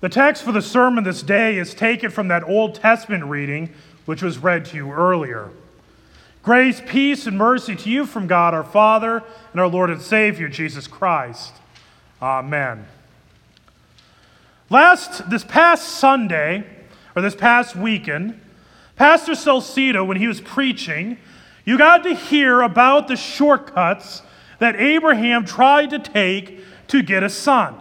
The text for the sermon this day is taken from that Old Testament reading, which was read to you earlier. Grace, peace, and mercy to you from God our Father and our Lord and Savior, Jesus Christ. Amen. Last, this past Sunday, or this past weekend, Pastor Salcedo, when he was preaching, you got to hear about the shortcuts that Abraham tried to take to get a son.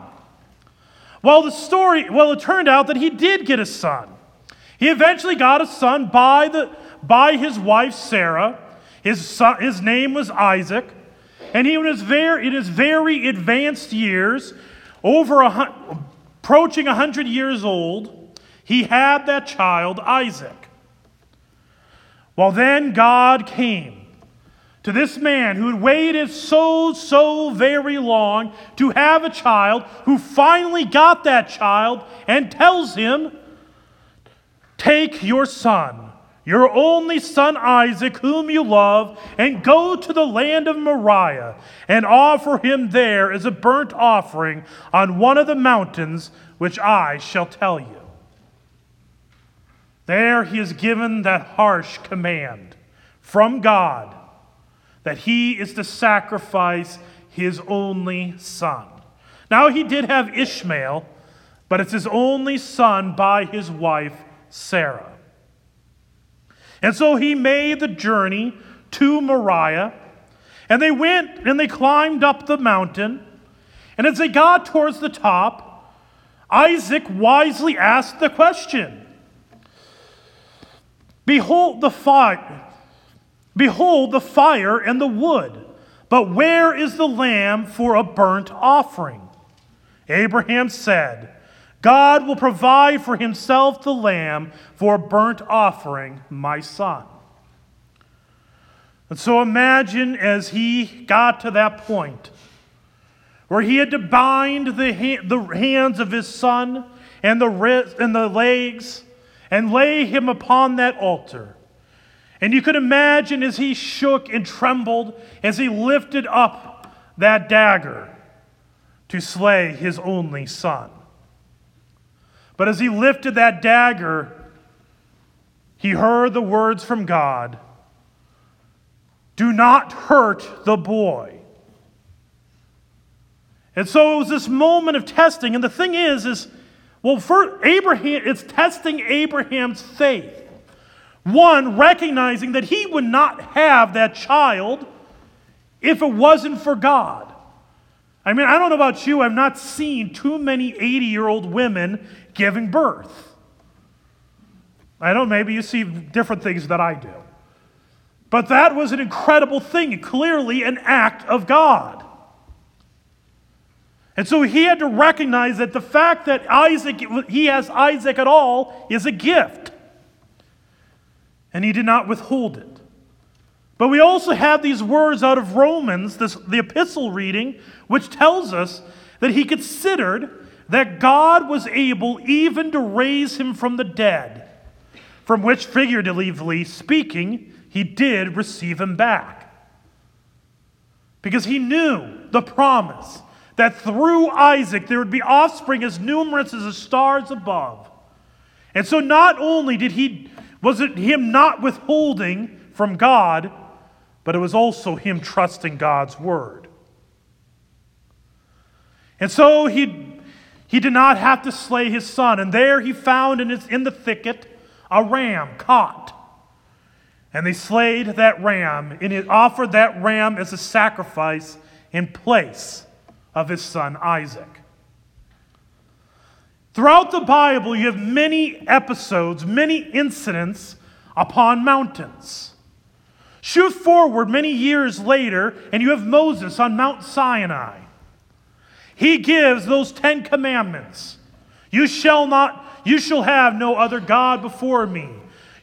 Well, the story, well, it turned out that he did get a son. He eventually got a son by, the, by his wife Sarah. His, son, his name was Isaac. And he was very, in his very advanced years, over a, approaching 100 years old, he had that child, Isaac. Well, then God came to this man who had waited so, so very long to have a child, who finally got that child and tells him, Take your son, your only son Isaac, whom you love, and go to the land of Moriah and offer him there as a burnt offering on one of the mountains which I shall tell you. There he is given that harsh command from God that he is to sacrifice his only son. Now, he did have Ishmael, but it's his only son by his wife, Sarah. And so he made the journey to Moriah, and they went and they climbed up the mountain. And as they got towards the top, Isaac wisely asked the question Behold the fire. Behold the fire and the wood, but where is the lamb for a burnt offering? Abraham said, God will provide for himself the lamb for a burnt offering, my son. And so imagine as he got to that point where he had to bind the, the hands of his son and the, and the legs and lay him upon that altar. And you could imagine as he shook and trembled as he lifted up that dagger to slay his only son. But as he lifted that dagger, he heard the words from God Do not hurt the boy. And so it was this moment of testing. And the thing is, is well, for Abraham, it's testing Abraham's faith. One, recognizing that he would not have that child if it wasn't for God. I mean, I don't know about you, I've not seen too many 80 year old women giving birth. I don't, maybe you see different things that I do. But that was an incredible thing, clearly an act of God. And so he had to recognize that the fact that Isaac, he has Isaac at all, is a gift. And he did not withhold it. But we also have these words out of Romans, this, the epistle reading, which tells us that he considered that God was able even to raise him from the dead, from which, figuratively speaking, he did receive him back. Because he knew the promise that through Isaac there would be offspring as numerous as the stars above. And so not only did he was it him not withholding from God, but it was also him trusting God's word. And so he he did not have to slay his son, and there he found in, his, in the thicket a ram caught. And they slayed that ram, and he offered that ram as a sacrifice in place of his son Isaac. Throughout the Bible, you have many episodes, many incidents upon mountains. Shoot forward many years later, and you have Moses on Mount Sinai. He gives those Ten Commandments. You shall not, you shall have no other God before me.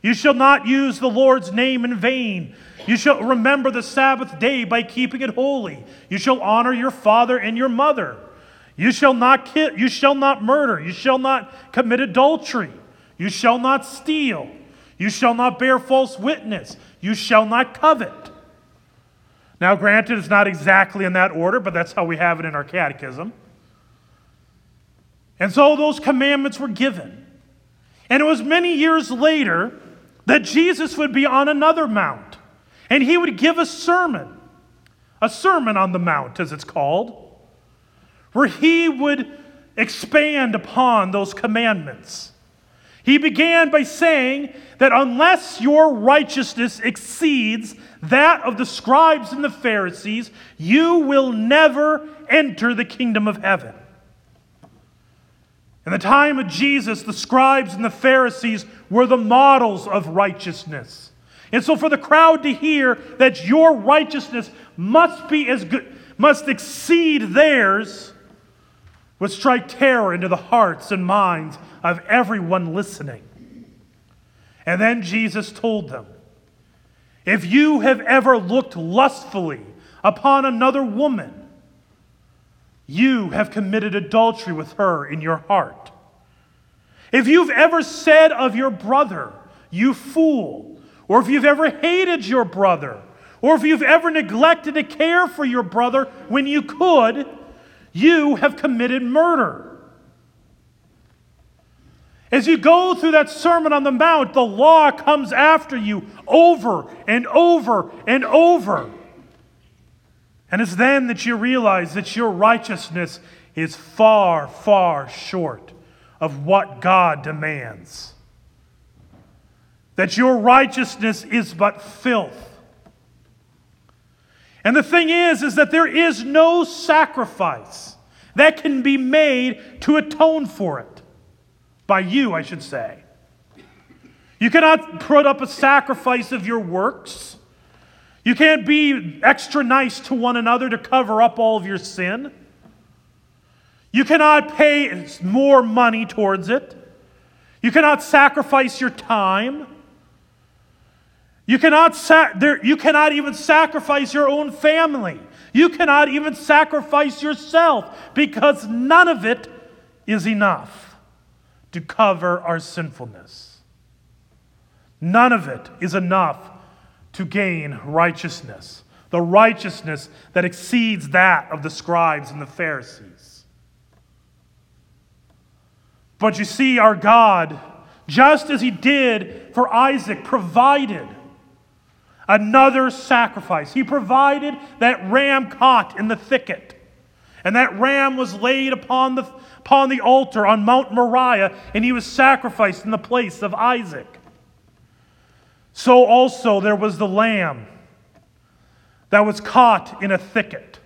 You shall not use the Lord's name in vain. You shall remember the Sabbath day by keeping it holy. You shall honor your father and your mother. You shall not kill, you shall not murder. You shall not commit adultery. You shall not steal. You shall not bear false witness. You shall not covet. Now, granted, it's not exactly in that order, but that's how we have it in our catechism. And so those commandments were given. And it was many years later that Jesus would be on another mount and he would give a sermon, a sermon on the mount, as it's called, where he would expand upon those commandments. He began by saying that unless your righteousness exceeds that of the scribes and the Pharisees, you will never enter the kingdom of heaven. In the time of Jesus, the scribes and the Pharisees were the models of righteousness. And so for the crowd to hear that your righteousness must be as good, must exceed theirs, would strike terror into the hearts and minds of everyone listening. And then Jesus told them, If you have ever looked lustfully upon another woman, you have committed adultery with her in your heart. If you've ever said of your brother, you fool, or if you've ever hated your brother, or if you've ever neglected to care for your brother when you could, you have committed murder. As you go through that Sermon on the Mount, the law comes after you over and over and over. And it's then that you realize that your righteousness is far, far short of what God demands. That your righteousness is but filth. And the thing is, is that there is no sacrifice that can be made to atone for it. By you, I should say. You cannot put up a sacrifice of your works. You can't be extra nice to one another to cover up all of your sin. You cannot pay more money towards it. You cannot sacrifice your time. You cannot, sa- there, you cannot even sacrifice your own family. You cannot even sacrifice yourself because none of it is enough to cover our sinfulness. None of it is enough to gain righteousness, the righteousness that exceeds that of the scribes and the Pharisees. But you see, our God, just as He did for Isaac, provided another sacrifice. He provided that ram caught in the thicket. And that ram was laid upon the, upon the altar on Mount Moriah, and he was sacrificed in the place of Isaac. So also there was the lamb that was caught in a thicket.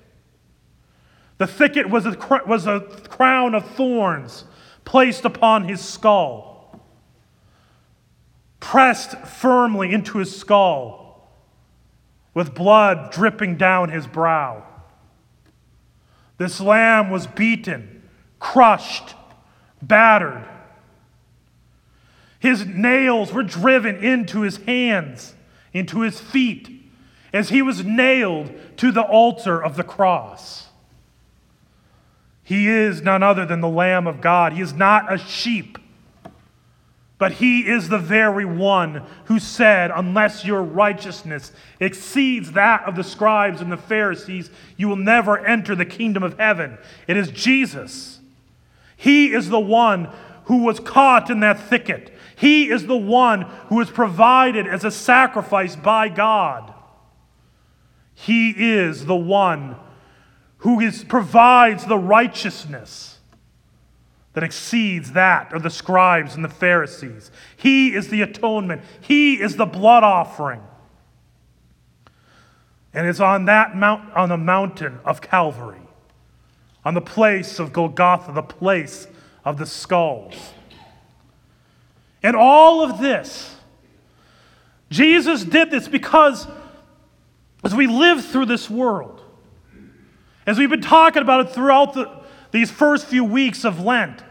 The thicket was a, was a crown of thorns placed upon his skull, pressed firmly into his skull, with blood dripping down his brow. This lamb was beaten, crushed, battered his nails were driven into his hands, into his feet, as he was nailed to the altar of the cross. He is none other than the Lamb of God. He is not a sheep, but he is the very one who said, Unless your righteousness exceeds that of the scribes and the Pharisees, you will never enter the kingdom of heaven. It is Jesus. He is the one who was caught in that thicket. He is the one who was provided as a sacrifice by God. He is the one who is, provides the righteousness that exceeds that of the scribes and the Pharisees. He is the atonement, He is the blood offering. And it's on that mount, on the mountain of Calvary, on the place of Golgotha, the place of the skulls and all of this, Jesus did this because as we live through this world, as we've been talking about it throughout the, these first few weeks of Lent,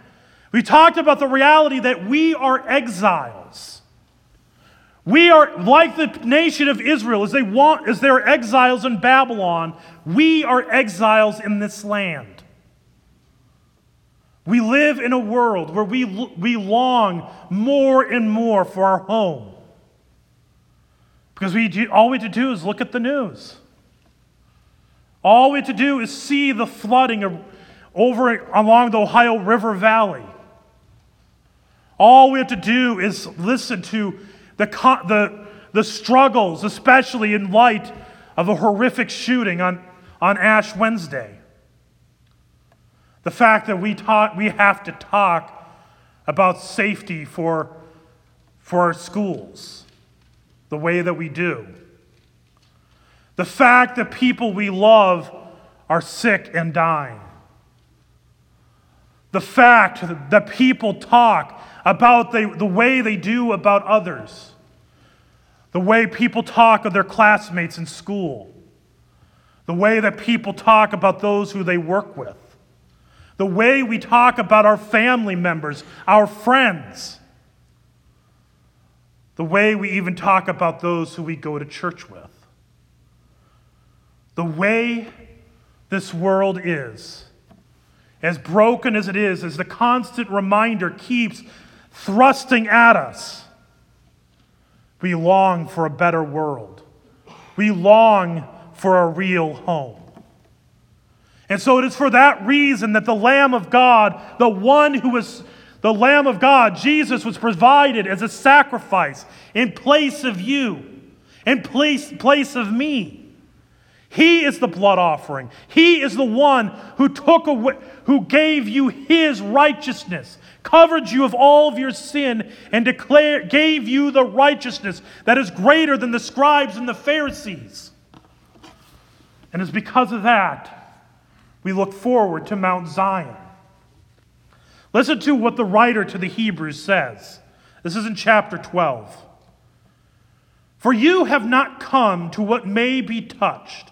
we talked about the reality that we are exiles. We are like the nation of Israel, as they want, as they're exiles in Babylon, we are exiles in this land. We live in a world where we, we long more and more for our home. Because we all we have to do is look at the news. All we have to do is see the flooding over along the Ohio River Valley. All we have to do is listen to the, the, the struggles, especially in light of a horrific shooting on, on Ash Wednesday. The fact that we, talk, we have to talk about safety for, for our schools the way that we do. The fact that people we love are sick and dying. The fact that people talk about the, the way they do about others. The way people talk of their classmates in school. The way that people talk about those who they work with. The way we talk about our family members, our friends. The way we even talk about those who we go to church with. The way this world is, as broken as it is, as the constant reminder keeps thrusting at us, we long for a better world. We long for a real home. And so it is for that reason that the Lamb of God, the one who was the Lamb of God, Jesus, was provided as a sacrifice in place of you, in place, place of me. He is the blood offering. He is the one who took away, who gave you his righteousness, covered you of all of your sin, and declared, gave you the righteousness that is greater than the scribes and the Pharisees. And it's because of that we look forward to Mount Zion. Listen to what the writer to the Hebrews says. This is in chapter 12. For you have not come to what may be touched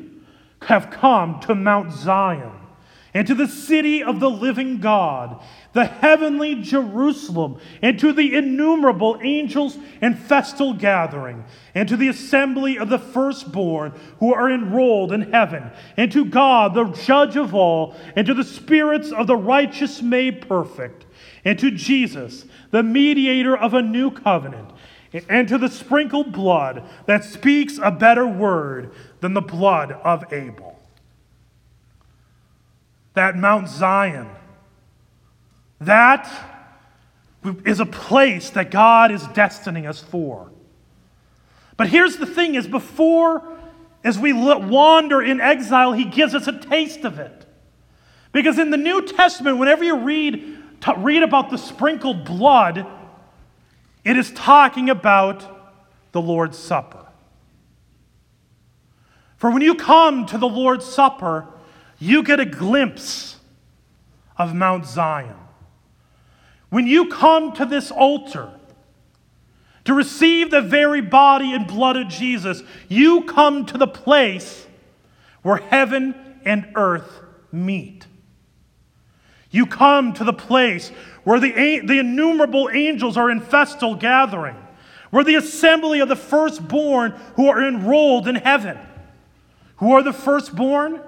have come to Mount Zion and to the city of the living God, the heavenly Jerusalem, and to the innumerable angels and festal gathering, and to the assembly of the firstborn who are enrolled in heaven, and to God, the judge of all, and to the spirits of the righteous made perfect, and to Jesus, the mediator of a new covenant, and to the sprinkled blood that speaks a better word than the blood of Abel. That Mount Zion, that is a place that God is destining us for. But here's the thing is before as we wander in exile, he gives us a taste of it. Because in the New Testament, whenever you read, read about the sprinkled blood, it is talking about the Lord's Supper. For when you come to the Lord's Supper, you get a glimpse of Mount Zion. When you come to this altar to receive the very body and blood of Jesus, you come to the place where heaven and earth meet. You come to the place where the, the innumerable angels are in festal gathering, where the assembly of the firstborn who are enrolled in heaven. Who are the firstborn?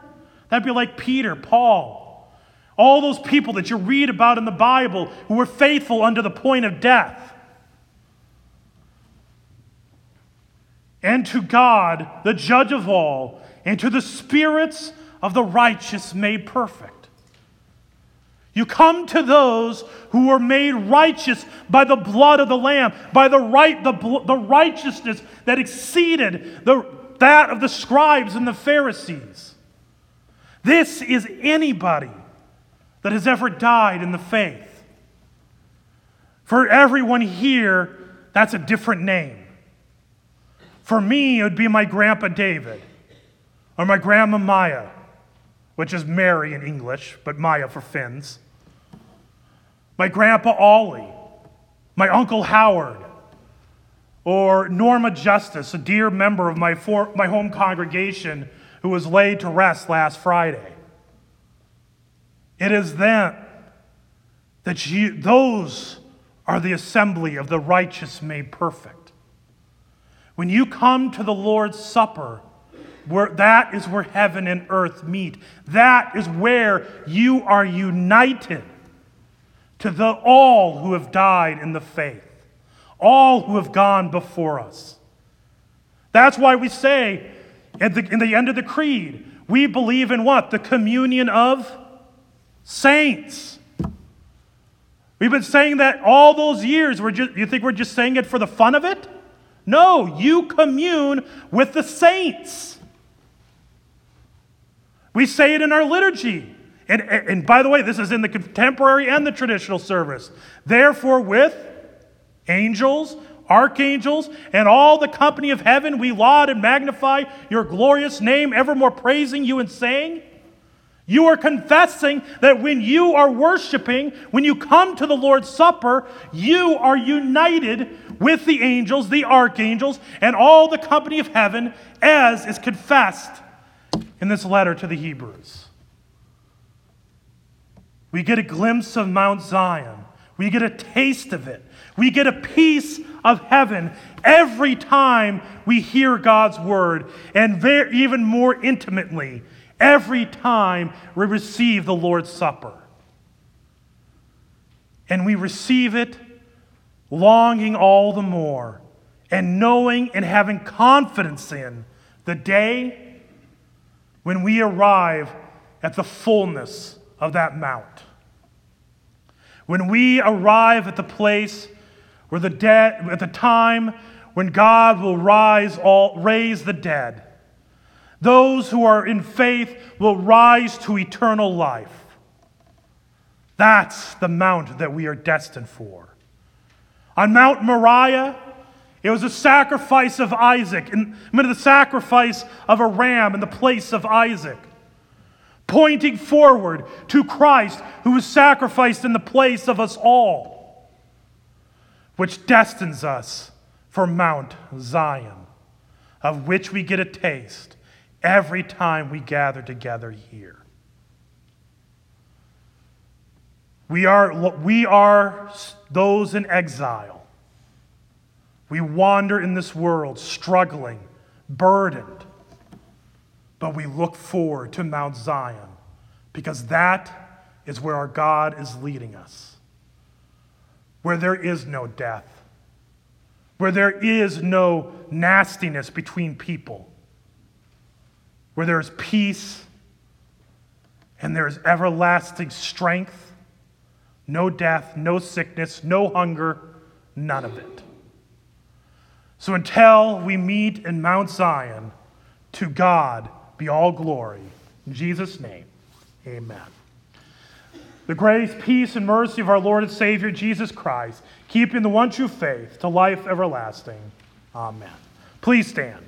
That'd be like Peter, Paul, all those people that you read about in the Bible who were faithful unto the point of death. And to God, the judge of all, and to the spirits of the righteous made perfect. You come to those who were made righteous by the blood of the Lamb, by the, right, the, the righteousness that exceeded the, that of the scribes and the Pharisees. This is anybody that has ever died in the faith. For everyone here, that's a different name. For me, it would be my grandpa David or my grandma Maya, which is Mary in English, but Maya for Finns. My grandpa Ollie, my uncle Howard, or Norma Justice, a dear member of my, for, my home congregation who was laid to rest last Friday. It is then that you, those are the assembly of the righteous made perfect. When you come to the Lord's Supper, where that is where heaven and earth meet. That is where you are united to the all who have died in the faith, all who have gone before us. That's why we say at the, in the end of the creed, we believe in what? The communion of saints. We've been saying that all those years. We're just, you think we're just saying it for the fun of it? No, you commune with the saints. We say it in our liturgy. And, and by the way, this is in the contemporary and the traditional service. Therefore, with angels, archangels, and all the company of heaven, we laud and magnify your glorious name, evermore praising you and saying, you are confessing that when you are worshiping, when you come to the Lord's Supper, you are united with the angels, the archangels, and all the company of heaven, as is confessed in this letter to the Hebrews. We get a glimpse of Mount Zion. We get a taste of it. We get a piece of heaven every time we hear God's word, and very, even more intimately every time we receive the Lord's Supper. And we receive it longing all the more and knowing and having confidence in the day when we arrive at the fullness of that mount. When we arrive at the place where the dead, at the time when God will rise all, raise the dead, those who are in faith will rise to eternal life. That's the mount that we are destined for. On Mount Moriah, it was a sacrifice of Isaac, and I mean, the sacrifice of a ram in the place of Isaac, pointing forward to Christ who was sacrificed in the place of us all, which destines us for Mount Zion, of which we get a taste every time we gather together here. We are, we are those in exile we wander in this world struggling, burdened, but we look forward to Mount Zion because that is where our God is leading us, where there is no death, where there is no nastiness between people, where there is peace and there is everlasting strength, no death, no sickness, no hunger, none of it. So until we meet in Mount Zion, to God be all glory. In Jesus' name, amen. The grace, peace, and mercy of our Lord and Savior Jesus Christ, keeping the one true faith to life everlasting. Amen. Please stand.